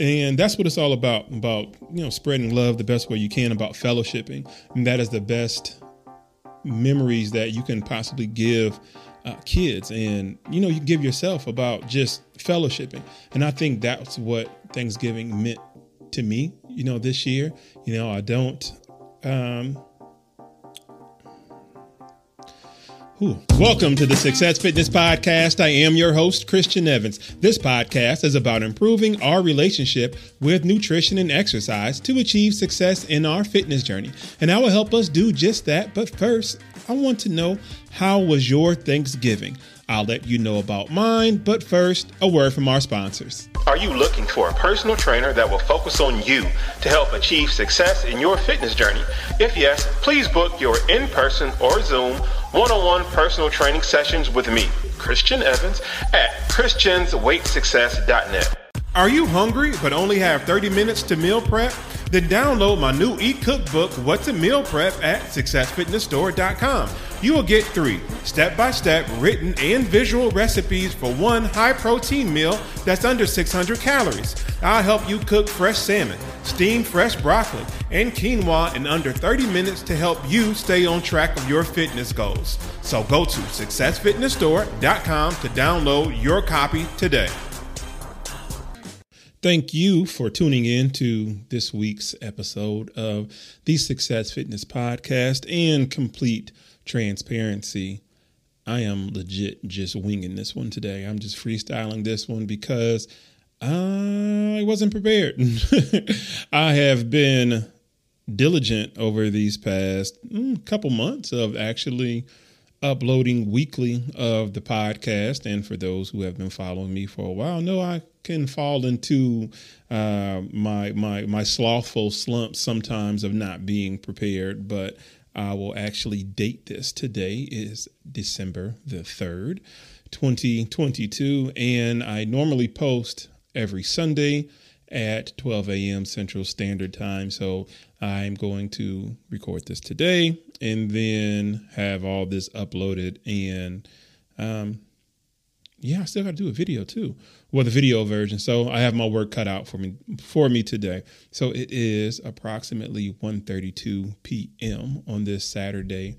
And that's what it's all about about, you know, spreading love the best way you can, about fellowshipping. And that is the best memories that you can possibly give uh, kids. And you know you give yourself about just fellowshipping. And i think that's what thanksgiving meant to me you know this year. You know i don't um Welcome to the Success Fitness Podcast. I am your host, Christian Evans. This podcast is about improving our relationship with nutrition and exercise to achieve success in our fitness journey. And I will help us do just that. But first, I want to know how was your Thanksgiving? I'll let you know about mine, but first, a word from our sponsors. Are you looking for a personal trainer that will focus on you to help achieve success in your fitness journey? If yes, please book your in person or Zoom one on one personal training sessions with me, Christian Evans, at ChristiansWeightSuccess.net. Are you hungry but only have 30 minutes to meal prep? Then download my new e-cookbook, What to Meal Prep, at SuccessFitnessStore.com. You will get three step-by-step written and visual recipes for one high-protein meal that's under 600 calories. I'll help you cook fresh salmon, steam fresh broccoli, and quinoa in under 30 minutes to help you stay on track of your fitness goals. So go to SuccessFitnessStore.com to download your copy today. Thank you for tuning in to this week's episode of the Success Fitness Podcast and Complete Transparency. I am legit just winging this one today. I'm just freestyling this one because I wasn't prepared. I have been diligent over these past mm, couple months of actually uploading weekly of the podcast. And for those who have been following me for a while, know I can fall into uh, my my my slothful slump sometimes of not being prepared. But I will actually date this. Today is December the third, twenty twenty two, and I normally post every Sunday at 12 a.m. Central Standard Time. So I'm going to record this today and then have all this uploaded. And um, yeah, I still got to do a video too. Well, the video version. So I have my work cut out for me for me today. So it is approximately 1:32 p.m. on this Saturday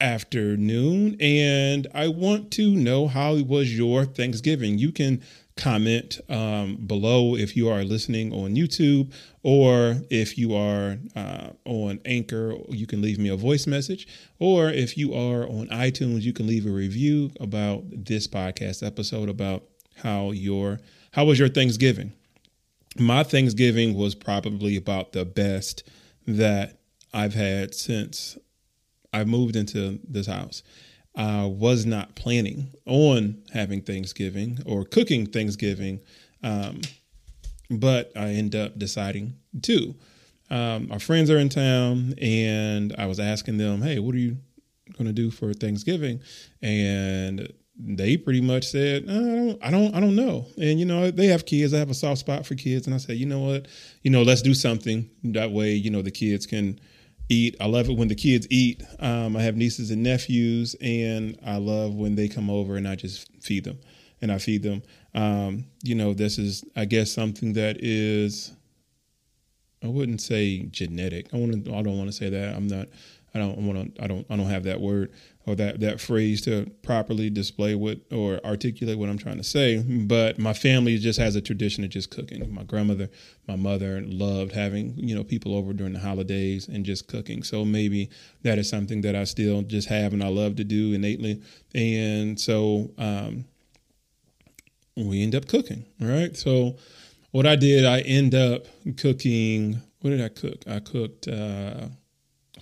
afternoon and I want to know how was your Thanksgiving. You can comment um, below if you are listening on YouTube or if you are uh, on Anchor, you can leave me a voice message. Or if you are on iTunes, you can leave a review about this podcast episode about how your how was your Thanksgiving. My Thanksgiving was probably about the best that I've had since I moved into this house. I was not planning on having Thanksgiving or cooking Thanksgiving, um, but I end up deciding to. Um, our friends are in town, and I was asking them, "Hey, what are you going to do for Thanksgiving?" And they pretty much said, I don't, I don't, I don't know. And you know, they have kids. I have a soft spot for kids, and I said, you know what, you know, let's do something that way. You know, the kids can eat. I love it when the kids eat. Um, I have nieces and nephews, and I love when they come over and I just feed them, and I feed them. Um, you know, this is, I guess, something that is. I wouldn't say genetic. I want to. I don't want to say that. I'm not. I don't want to. I don't. I don't have that word or that that phrase to properly display what or articulate what I'm trying to say. But my family just has a tradition of just cooking. My grandmother, my mother loved having you know people over during the holidays and just cooking. So maybe that is something that I still just have and I love to do innately. And so um, we end up cooking. Right. So what I did, I end up cooking. What did I cook? I cooked. Uh,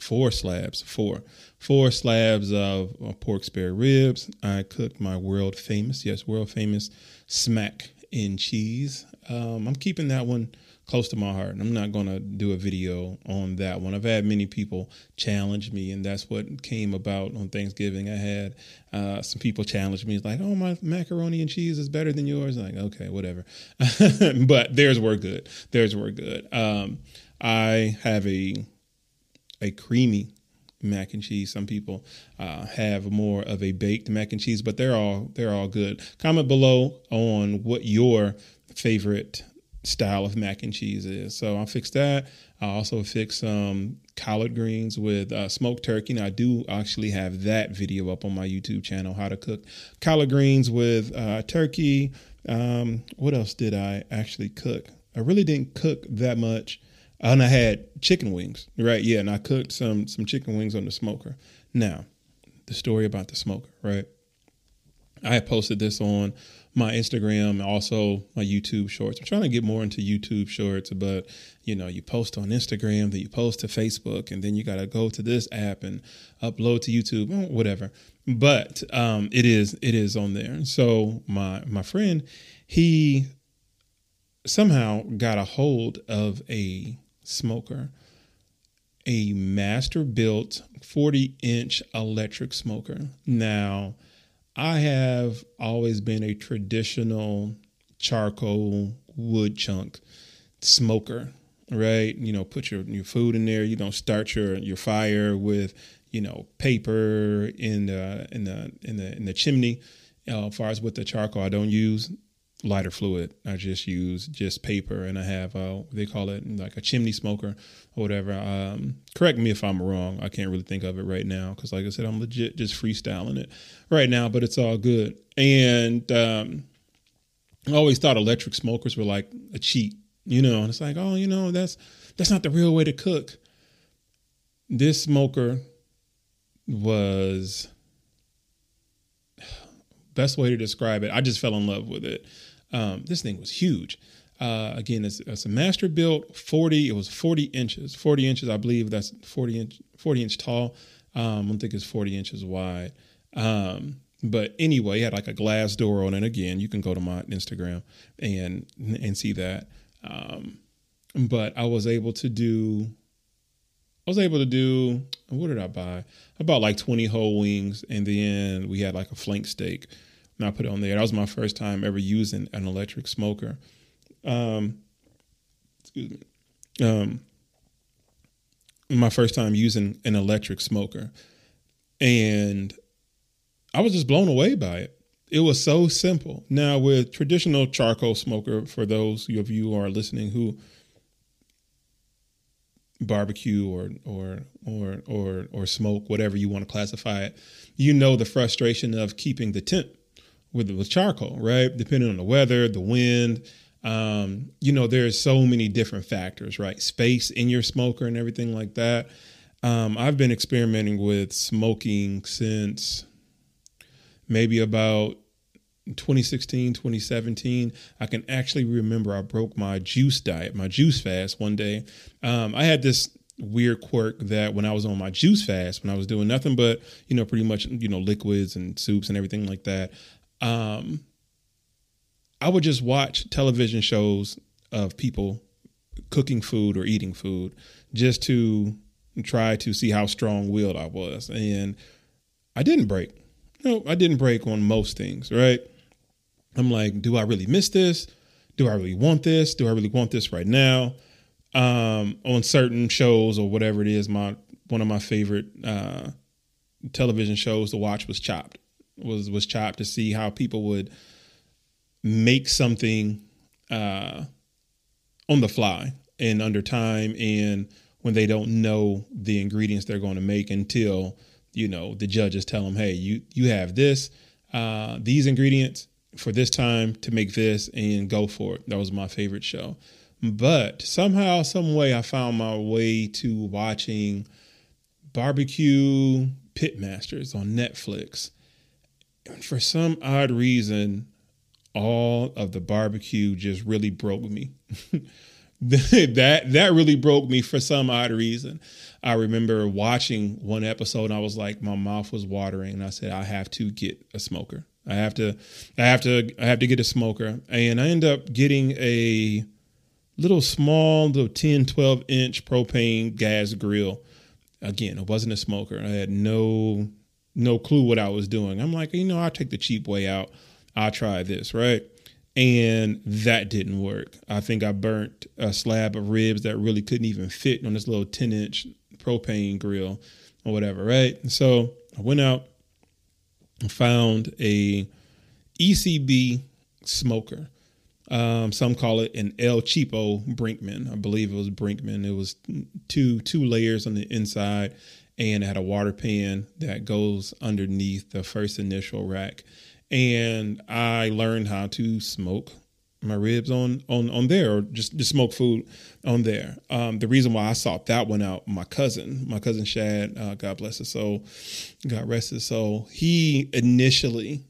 four slabs, four, four slabs of uh, pork spare ribs. I cooked my world famous, yes, world famous smack in cheese. Um, I'm keeping that one close to my heart. I'm not going to do a video on that one. I've had many people challenge me, and that's what came about on Thanksgiving. I had uh, some people challenge me, like, "Oh, my macaroni and cheese is better than yours." I'm like, okay, whatever. but theirs were good. Theirs were good. Um, I have a a creamy mac and cheese. Some people uh, have more of a baked mac and cheese, but they're all they're all good. Comment below on what your favorite style of mac and cheese is. So I'll fix that. I also fix some collard greens with uh, smoked turkey. And I do actually have that video up on my YouTube channel, how to cook collard greens with uh, turkey. Um, what else did I actually cook? I really didn't cook that much. And I had chicken wings, right? Yeah, and I cooked some some chicken wings on the smoker. Now, the story about the smoker, right? I posted this on my Instagram also my YouTube shorts. I'm trying to get more into YouTube shorts, but you know, you post on Instagram, then you post to Facebook, and then you got to go to this app and upload to YouTube, oh, whatever. But um, it is it is on there. So my my friend, he somehow got a hold of a smoker, a Masterbuilt 40 inch electric smoker. Now I have always been a traditional charcoal wood chunk smoker, right? You know, put your, your food in there. You don't start your your fire with you know paper in the in the in the in the chimney. Uh, as far as with the charcoal, I don't use lighter fluid. I just use just paper, and I have uh, they call it like a chimney smoker or whatever. Um, correct me if I'm wrong. I can't really think of it right now because, like I said, I'm legit just freestyling it right now, but it's all good. And um, I always thought electric smokers were like a cheat, you know. And it's like, oh, you know, that's that's not the real way to cook. This smoker was best way to describe it. I just fell in love with it. Um, this thing was huge. Uh, again, it's, it's, a Masterbuilt 40. It was 40 inches. 40 inches, I believe that's 40 inch 40 inch tall. Um, I don't think it's 40 inches wide. Um, but anyway, it had like a glass door on it. Again, you can go to my Instagram and and see that. Um, but I was able to do. I was able to do. What did I buy? I bought like 20 whole wings, and then we had like a flank steak and I put it on there. That was my first time ever using an electric smoker. Um, excuse me. Um, my first time using an electric smoker, and I was just blown away by it. It was so simple. Now, with traditional charcoal smoker, for those of you who are listening who barbecue or or or or or smoke, whatever you want to classify it, you know the frustration of keeping the temp with with charcoal, right? Depending on the weather, the wind, um, you know, there's so many different factors, right? Space in your smoker and everything like that. Um, I've been experimenting with smoking since maybe about 2016, 2017. I can actually remember I broke my juice diet, my juice fast one day. Um, I had this weird quirk that when I was on my juice fast, when I was doing nothing but, you know, pretty much, you know, liquids and soups and everything like that, um, I would just watch television shows of people cooking food or eating food just to try to see how strong willed I was. And I didn't break. No, I didn't break on most things, right? I'm like, do I really miss this? Do I really want this? Do I really want this right now? Um, on certain shows or whatever it is, my one of my favorite uh, television shows to watch was Chopped was was chopped to see how people would make something uh, on the fly and under time and when they don't know the ingredients they're going to make until you know the judges tell them hey you you have this uh, these ingredients for this time to make this and go for it. That was my favorite show. But somehow some way i found my way to watching barbecue pitmasters on netflix for some odd reason, all of the barbecue just really broke me. that that really broke me for some odd reason. I remember watching one episode and I was like my mouth was watering and I said I have to get a smoker. I have to I have to I have to get a smoker and I end up getting a little small little 10 12 inch propane gas grill. Again, it wasn't a smoker. I had no no clue what I was doing. I'm like, you know, I'll take the cheap way out. I'll try this, right? And that didn't work. I think I burnt a slab of ribs that really couldn't even fit on this little 10 inch propane grill or whatever, right? And So I went out and found a ECB smoker. Um, some call it an El Cheapo Brinkmann. I believe it was Brinkmann. It was two two layers on the inside, and had a water pan that goes underneath the first initial rack. And I learned how to smoke my ribs on on on there, or just just smoke food on there. Um, the reason why I sought that one out, my cousin, my cousin Shad, uh, God bless his soul, God rest his soul. He initially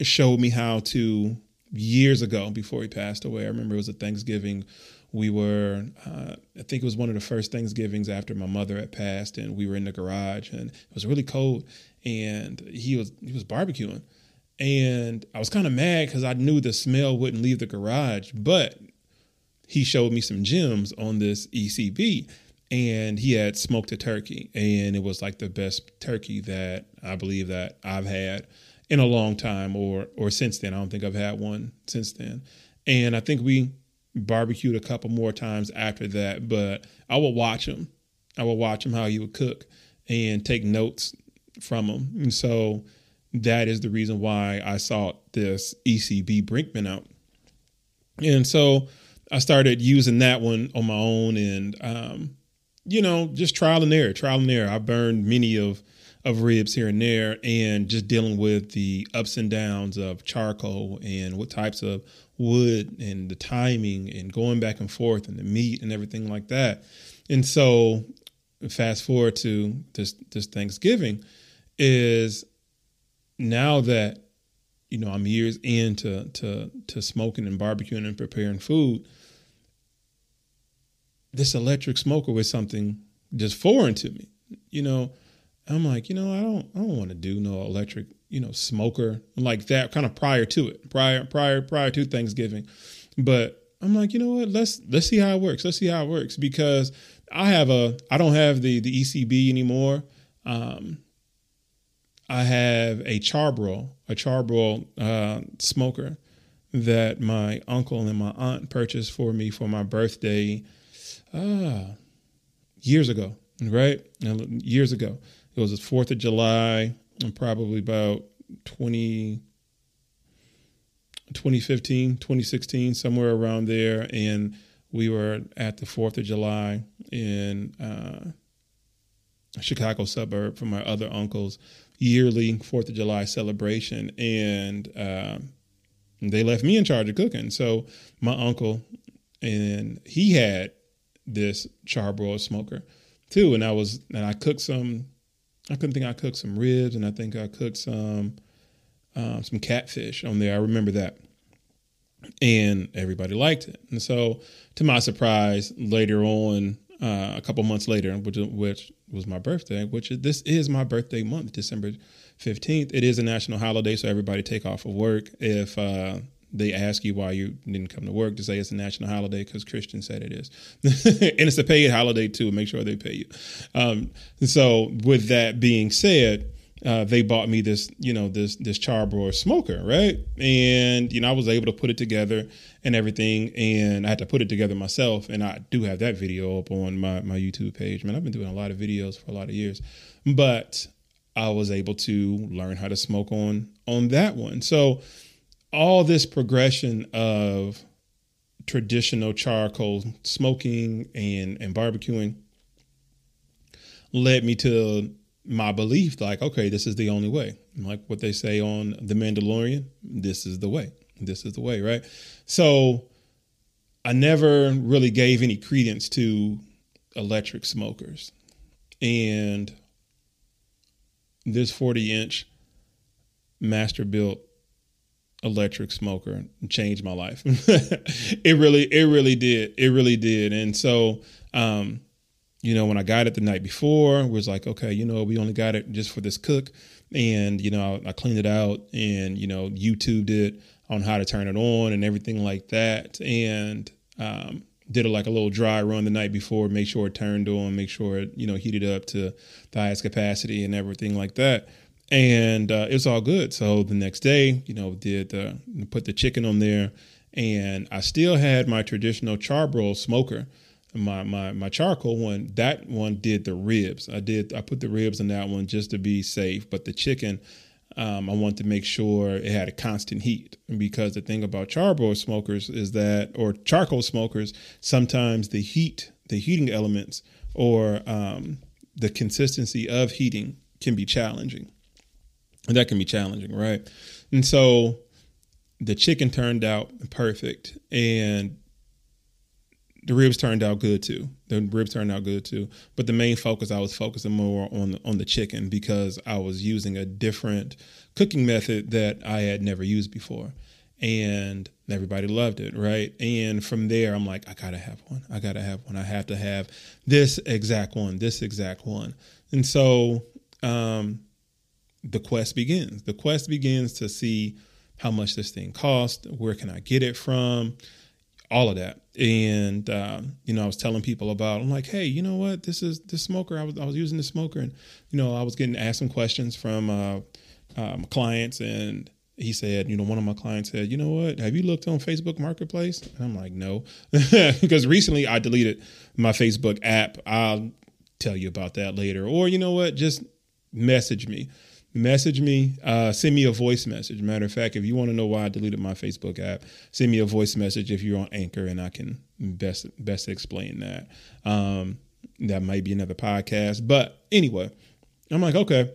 showed me how to years ago before he passed away. I remember it was a Thanksgiving. We were, uh, I think it was one of the first Thanksgivings after my mother had passed, and we were in the garage, and it was really cold, and he was he was barbecuing, and I was kind of mad because I knew the smell wouldn't leave the garage, but he showed me some gems on this ECB, and he had smoked a turkey, and it was like the best turkey that I believe that I've had in a long time or or since then. I don't think I've had one since then. And I think we barbecued a couple more times after that, but I would watch him. I would watch him how he would cook and take notes from him. And so that is the reason why I sought this ECB Brinkmann out. And so I started using that one on my own and um, you know, just trial and error, trial and error. I burned many of of ribs here and there and just dealing with the ups and downs of charcoal and what types of wood and the timing and going back and forth and the meat and everything like that. And so fast forward to this this Thanksgiving is now that you know I'm years into to to smoking and barbecuing and preparing food this electric smoker was something just foreign to me you know I'm like, you know, I don't I don't want to do no electric, you know, smoker like that kind of prior to it, prior prior prior to Thanksgiving. But I'm like, you know what? Let's let's see how it works. Let's see how it works because I have a I don't have the the ECB anymore. Um, I have a charbroil, a charbroil uh, smoker that my uncle and my aunt purchased for me for my birthday uh, years ago, right? Years ago. It was the 4th of July, and probably about 20, 2015, 2016, somewhere around there. And we were at the 4th of July in uh, Chicago suburb for my other uncle's yearly 4th of July celebration. And uh, they left me in charge of cooking. So my uncle, and he had this charbroil smoker too. And I was, and I cooked some I couldn't think I cooked some ribs and I think I cooked some um, some catfish on there. I remember that. And everybody liked it. And so, to my surprise, later on, uh, a couple months later, which, which was my birthday, which is, this is my birthday month, December 15th. It is a national holiday, so everybody take off of work. If uh, they ask you why you didn't come to work to say it's a national holiday because Christian said it is, and it's a paid holiday too. Make sure they pay you. Um, so with that being said, uh, they bought me this, you know, this this charbroil smoker, right? And you know, I was able to put it together and everything, and I had to put it together myself. And I do have that video up on my my YouTube page. Man, I've been doing a lot of videos for a lot of years, but I was able to learn how to smoke on on that one. So all this progression of traditional charcoal smoking and, and barbecuing led me to my belief like okay this is the only way. Like what they say on the mandalorian this is the way. This is the way right? So i never really gave any credence to electric smokers. And this 40 inch Masterbuilt electric smoker changed my life. it really, it really did. It really did. And so, um, you know, when I got it the night before, was like, okay, you know, we only got it just for this cook. And, you know, I, I cleaned it out and, you know, YouTubed it on how to turn it on and everything like that. And, um, did like a little dry run the night before, make sure it turned on, make sure it, you know, heated up to the highest capacity and everything like that and uh, it was all good. So the next day, you know, did the put the chicken on there, and I still had my traditional charbroil smoker, my my my charcoal one. That one did the ribs. I did I put the ribs in that one just to be safe, but the chicken. Um, I wanted to make sure it had a constant heat because the thing about charbroil smokers is that, or charcoal smokers, sometimes the heat, the heating elements, or um, the consistency of heating can be challenging. And that can be challenging, right? And so the chicken turned out perfect and the ribs turned out good too. The ribs turned out good too. But the main focus, I was focusing more on on the chicken because I was using a different cooking method that I had never used before, and everybody loved it, right? And from there, I'm like, I gotta have one. I gotta have one. I have to have this exact one. This exact one. And so, um, the quest begins. The quest begins to see how much this thing costs. Where can I get it from? all of that. And uh, you know, I was telling people about. I'm like, hey, you know what? This is this smoker. I was I was using the smoker, and you know, I was getting asked some questions from uh, um, clients, and he said, you know, one of my clients said, you know what? Have you looked on Facebook Marketplace? And I'm like, no, because recently I deleted my Facebook app. I'll tell you about that later. Or you know what? Just message me message me, uh, send me a voice message. Matter of fact, if you want to know why I deleted my Facebook app, send me a voice message if you're on Anchor, and I can best best explain that. Um, that might be another podcast, but anyway, I'm like, okay,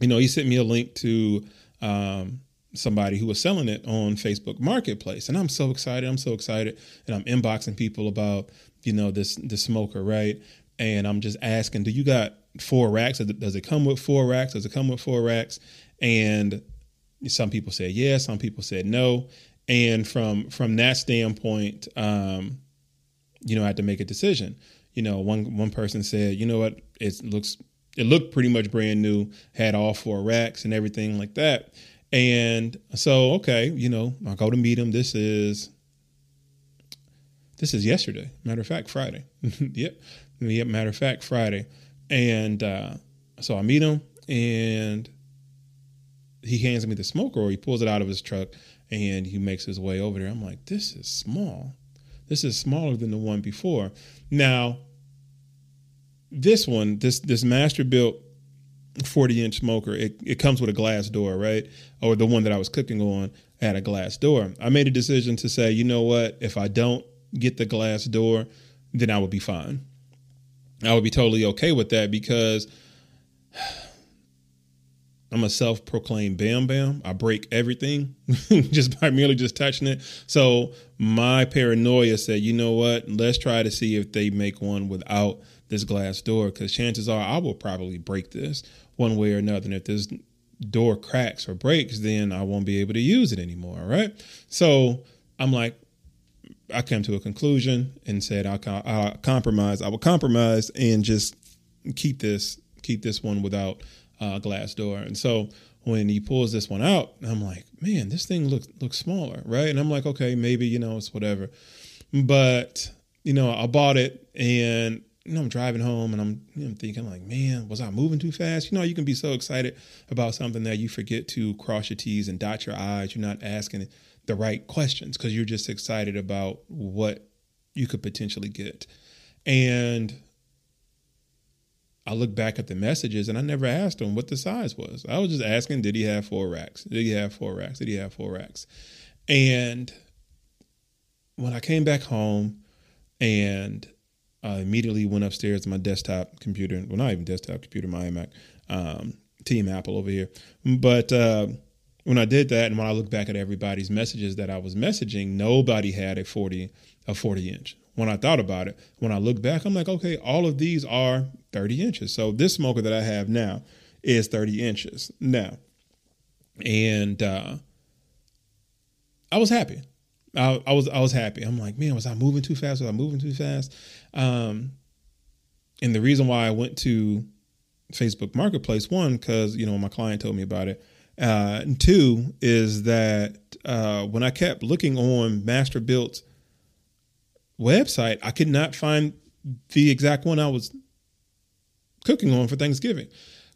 you know, he sent me a link to um, somebody who was selling it on Facebook Marketplace, and I'm so excited. I'm so excited, and I'm inboxing people about you know this this smoker, right? And I'm just asking, do you got four racks? Does it come with four racks? Does it come with four racks? And some people said yes, some people said no. And from from that standpoint, um, you know, I had to make a decision. You know, one one person said, you know what, it looks it looked pretty much brand new, had all four racks and everything like that. And so, okay, you know, I go to meet him. This is this is yesterday. Matter of fact, Friday. yep. Yep. Matter of fact, Friday. And uh, so I meet him and he hands me the smoker or he pulls it out of his truck and he makes his way over there. I'm like, this is small. This is smaller than the one before. Now, this one, this this Masterbuilt 40 inch smoker, it, it comes with a glass door, right? Or the one that I was cooking on had a glass door. I made a decision to say, you know what, if I don't get the glass door, then I will be fine. I would be totally okay with that because I'm a self-proclaimed bam bam. I break everything just by merely just touching it. So my paranoia said, you know what? Let's try to see if they make one without this glass door, because chances are I will probably break this one way or another. And if this door cracks or breaks, then I won't be able to use it anymore. Right? So I'm like, I came to a conclusion and said I'll, I'll, compromise. I will compromise and just keep this keep this one without uh, glass door. And so when he pulls this one out, I'm like, man, this thing looks looks smaller, right? And I'm like, okay, maybe you know it's whatever. But you know, I bought it and you know, I'm driving home and I'm, you know, thinking like, man, was I moving too fast? You know, you can be so excited about something that you forget to cross your T's and dot your I's. You're not asking the right questions because you're just excited about what you could potentially get. And I look back at the messages and I never asked him what the size was. I was just asking, did he have four racks? Did he have four racks? Did he have four racks? And when I came back home and I immediately went upstairs to my desktop computer, well, not even desktop computer, my iMac, um, Team Apple over here. But uh, when I did that, and when I look back at everybody's messages that I was messaging, nobody had a 40 a 40 inch. When I thought about it, when I look back, I'm like, okay, all of these are 30 inches. So this smoker that I have now is 30 inches now, and uh, I was happy. I, I, was I was happy. I'm like, man, was I moving too fast? Was I moving too fast? Um, and the reason why I went to Facebook Marketplace, one, because you know my client told me about it uh, and two is that uh, when I kept looking on Masterbuilt's website, I could not find the exact one I was cooking on for Thanksgiving.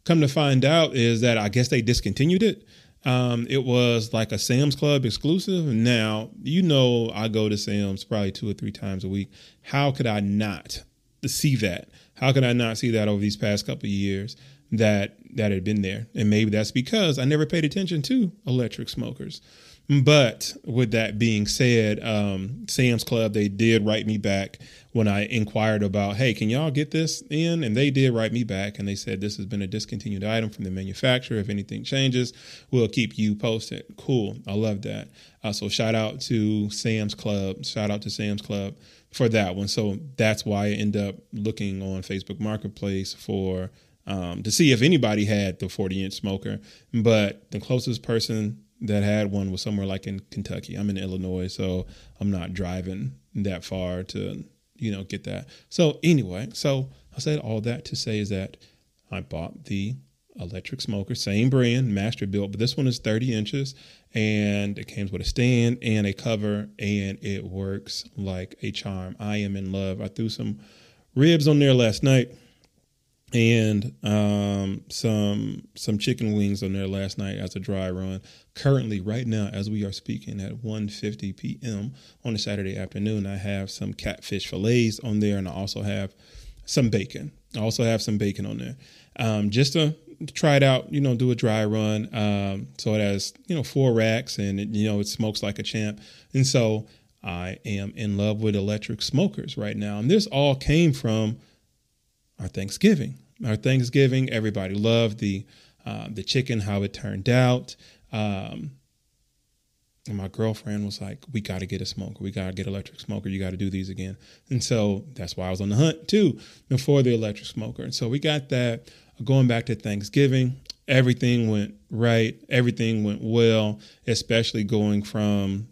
Come to find out is that I guess they discontinued it. Um, it was like a Sam's Club exclusive. Now, you know, I go to Sam's probably two or three times a week. How could I not see that? How could I not see that over these past couple of years? That that had been there, and maybe that's because I never paid attention to electric smokers. But with that being said, um, Sam's Club they did write me back when I inquired about, hey, can y'all get this in? And they did write me back, and they said this has been a discontinued item from the manufacturer. If anything changes, we'll keep you posted. Cool, I love that. Uh, so shout out to Sam's Club. Shout out to Sam's Club for that one. So that's why I end up looking on Facebook Marketplace for um, to see if anybody had the 40 inch smoker. But the closest person that had one was somewhere like in Kentucky. I'm in Illinois, so I'm not driving that far to, you know, get that. So anyway, so I said all that to say is that I bought the electric smoker, same brand, master Masterbuilt, but this one is 30 inches and it comes with a stand and a cover and it works like a charm. I am in love. I threw some ribs on there last night and um, some some chicken wings on there last night as a dry run. Currently, right now, as we are speaking at 1.50 p.m. on a Saturday afternoon, I have some catfish fillets on there, and I also have some bacon. I also have some bacon on there, um, just to try it out. You know, do a dry run. Um, so it has you know four racks, and it, you know it smokes like a champ. And so I am in love with electric smokers right now, and this all came from our Thanksgiving our Thanksgiving. Everybody loved the uh, the chicken, how it turned out. Um, and my girlfriend was like, "We got to get a smoker. We got to get electric smoker. You got to do these again." And so that's why I was on the hunt too before the electric smoker. And so we got that. Going back to Thanksgiving, everything went right. Everything went well, especially going from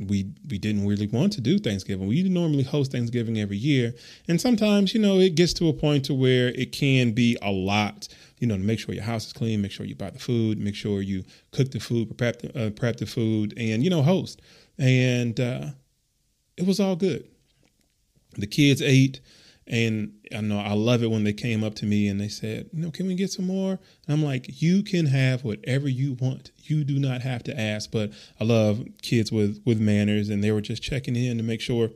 we we didn't really want to do Thanksgiving. We normally host Thanksgiving every year, and sometimes you know it gets to a point to where it can be a lot. You know, to make sure your house is clean, make sure you buy the food, make sure you cook the food, prep the, uh, prep the food, and you know host. And uh, it was all good. The kids ate. And I know I love it when they came up to me and they said, you know, can we get some more? And I'm like, you can have whatever you want. You do not have to ask. But I love kids with with manners, and they were just checking in to make sure,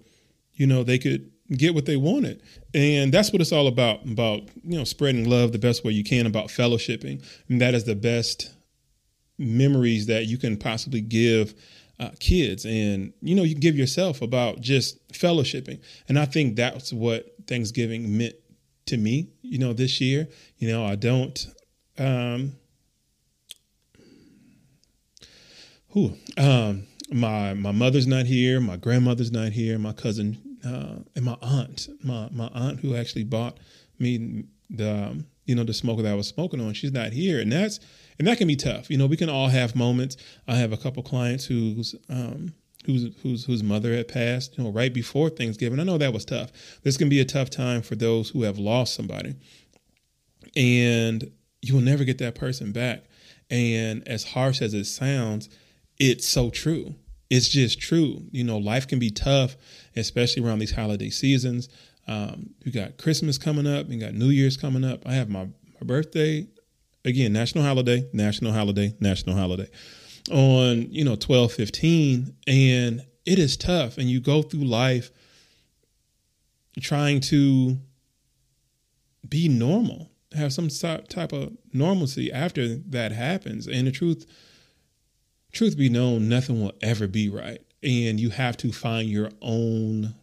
you know, they could get what they wanted. And that's what it's all about. About you know, spreading love the best way you can. About fellowshipping, and that is the best memories that you can possibly give uh, kids and you know you give yourself about just fellowshipping. And i think that's what thanksgiving meant to me you know this year. You know i don't um who um my my mother's not here my grandmother's not here my cousin uh, and my aunt my my aunt who actually bought me the um, you know the smoker that I was smoking on she's not here. And that's and that can be tough. You know, we can all have moments. I have a couple clients whose um, whose whose whose mother had passed, you know, right before Thanksgiving. I know that was tough. This can be a tough time for those who have lost somebody, and you will never get that person back. And as harsh as it sounds, it's so true. It's just true. You know, life can be tough, especially around these holiday seasons. Um, we got Christmas coming up, we got New Year's coming up. I have my, my birthday again, national holiday, national holiday, national holiday on, you know, 12, 15. And it is tough. And you go through life trying to be normal, have some type of normalcy after that happens. And the truth, truth be known, nothing will ever be right. And you have to find your own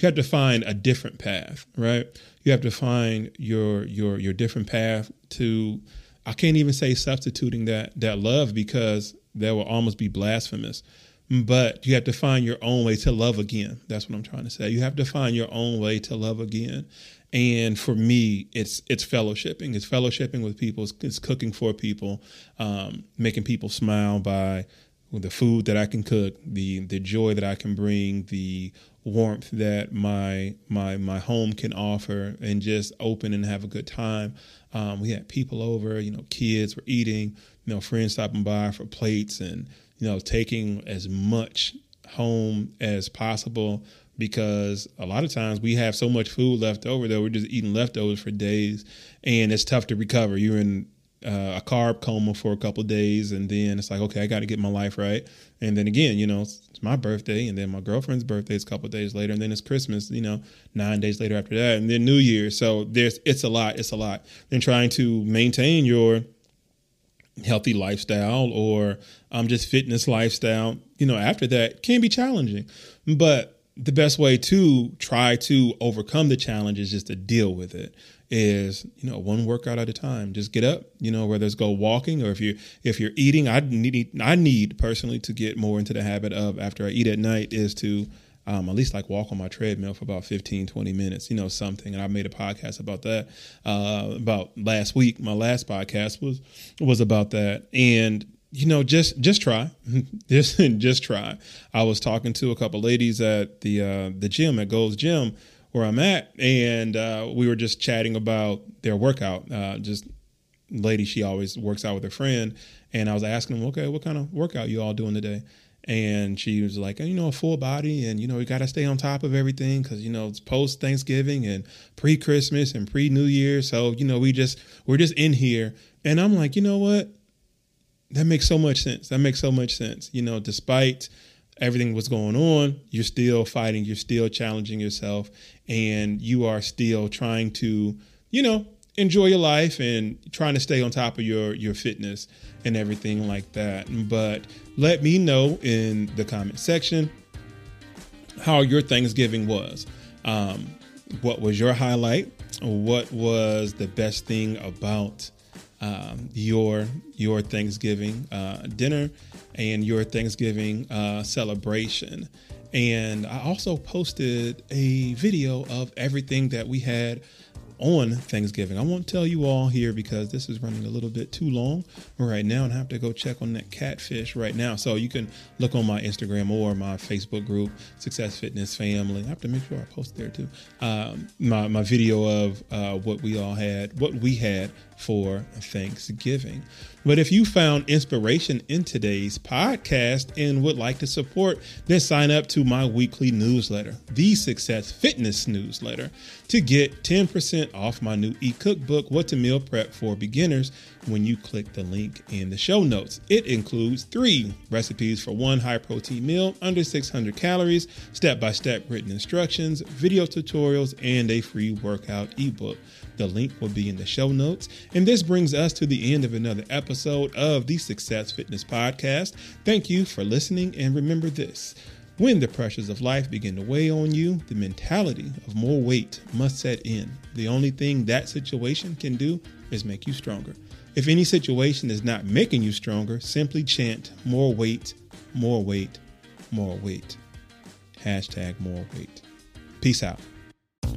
you have to find a different path, right? You have to find your your your different path to I can't even say substituting that that love because that will almost be blasphemous. But you have to find your own way to love again. That's what I'm trying to say. You have to find your own way to love again. And for me, it's it's fellowshipping. It's fellowshipping with people. It's, it's cooking for people, um, making people smile by the food that I can cook, the the joy that I can bring, the warmth that my my my home can offer, and just open and have a good time. Um, we had people over, you know, kids were eating, you know, friends stopping by for plates, and you know, taking as much home as possible because a lot of times we have so much food left over that we're just eating leftovers for days, and it's tough to recover. You're in uh, a carb coma for a couple days, and then it's like, okay, I got to get my life right. And then again, you know, it's my birthday, and then my girlfriend's birthday is a couple days later, and then it's Christmas, you know, nine days later after that, and then New Year. So there's it's a lot, it's a lot. Then trying to maintain your healthy lifestyle or um, just fitness lifestyle, you know, after that can be challenging. But the best way to try to overcome the challenge is just to deal with it is you know one workout at a time. Just get up you know whether it's go walking or if you if you're eating i need i need personally to get more into the habit of after i eat at night is to um, at least like walk on my treadmill for about 15 20 minutes you know something. And i made a podcast about that uh, about last week. My last podcast was was about that. And you know just just try. Just just try. I was talking to a couple ladies at the uh, the gym at gold's gym where i'm at and uh, we were just chatting about their workout. Uh, just lady she always works out with her friend and i was asking them okay what kind of workout you all doing today? And she was like, you know, a full body, and you know, we got to stay on top of everything because you know it's post Thanksgiving and pre Christmas and pre New Year, so you know we just we're just in here, and I'm like, you know what, that makes so much sense. That makes so much sense. You know, despite everything was going on, you're still fighting, you're still challenging yourself, and you are still trying to, you know, enjoy your life and trying to stay on top of your your fitness and everything like that. But let me know in the comment section how your Thanksgiving was. Um, what was your highlight? What was the best thing about um, your your Thanksgiving uh, dinner and your Thanksgiving uh, celebration. And I also posted a video of everything that we had on Thanksgiving. I won't tell you all here because this is running a little bit too long right now, and I have to go check on that catfish right now. So you can look on my Instagram or my Facebook group, Success Fitness Family. I have to make sure I post there too. Um, my my video of uh, what we all had, what we had for Thanksgiving. But if you found inspiration in today's podcast and would like to support, then sign up to my weekly newsletter, the Success Fitness newsletter, to get 10% off my new e cookbook, What to Meal Prep for Beginners, when you click the link in the show notes. It includes three recipes for one high protein meal under 600 calories, step by step written instructions, video tutorials, and a free workout ebook. The link will be in the show notes. And this brings us to the end of another episode of the Success Fitness Podcast. Thank you for listening. And remember this when the pressures of life begin to weigh on you, the mentality of more weight must set in. The only thing that situation can do is make you stronger. If any situation is not making you stronger, simply chant more weight, more weight, more weight. Hashtag more weight. Peace out.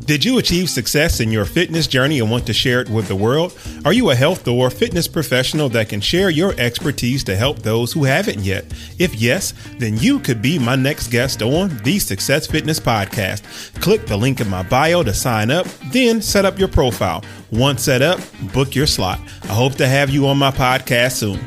Did you achieve success in your fitness journey and want to share it with the world? Are you a health or fitness professional that can share your expertise to help those who haven't yet? If yes, then you could be my next guest on the Success Fitness Podcast. Click the link in my bio to sign up, then set up your profile. Once set up, book your slot. I hope to have you on my podcast soon.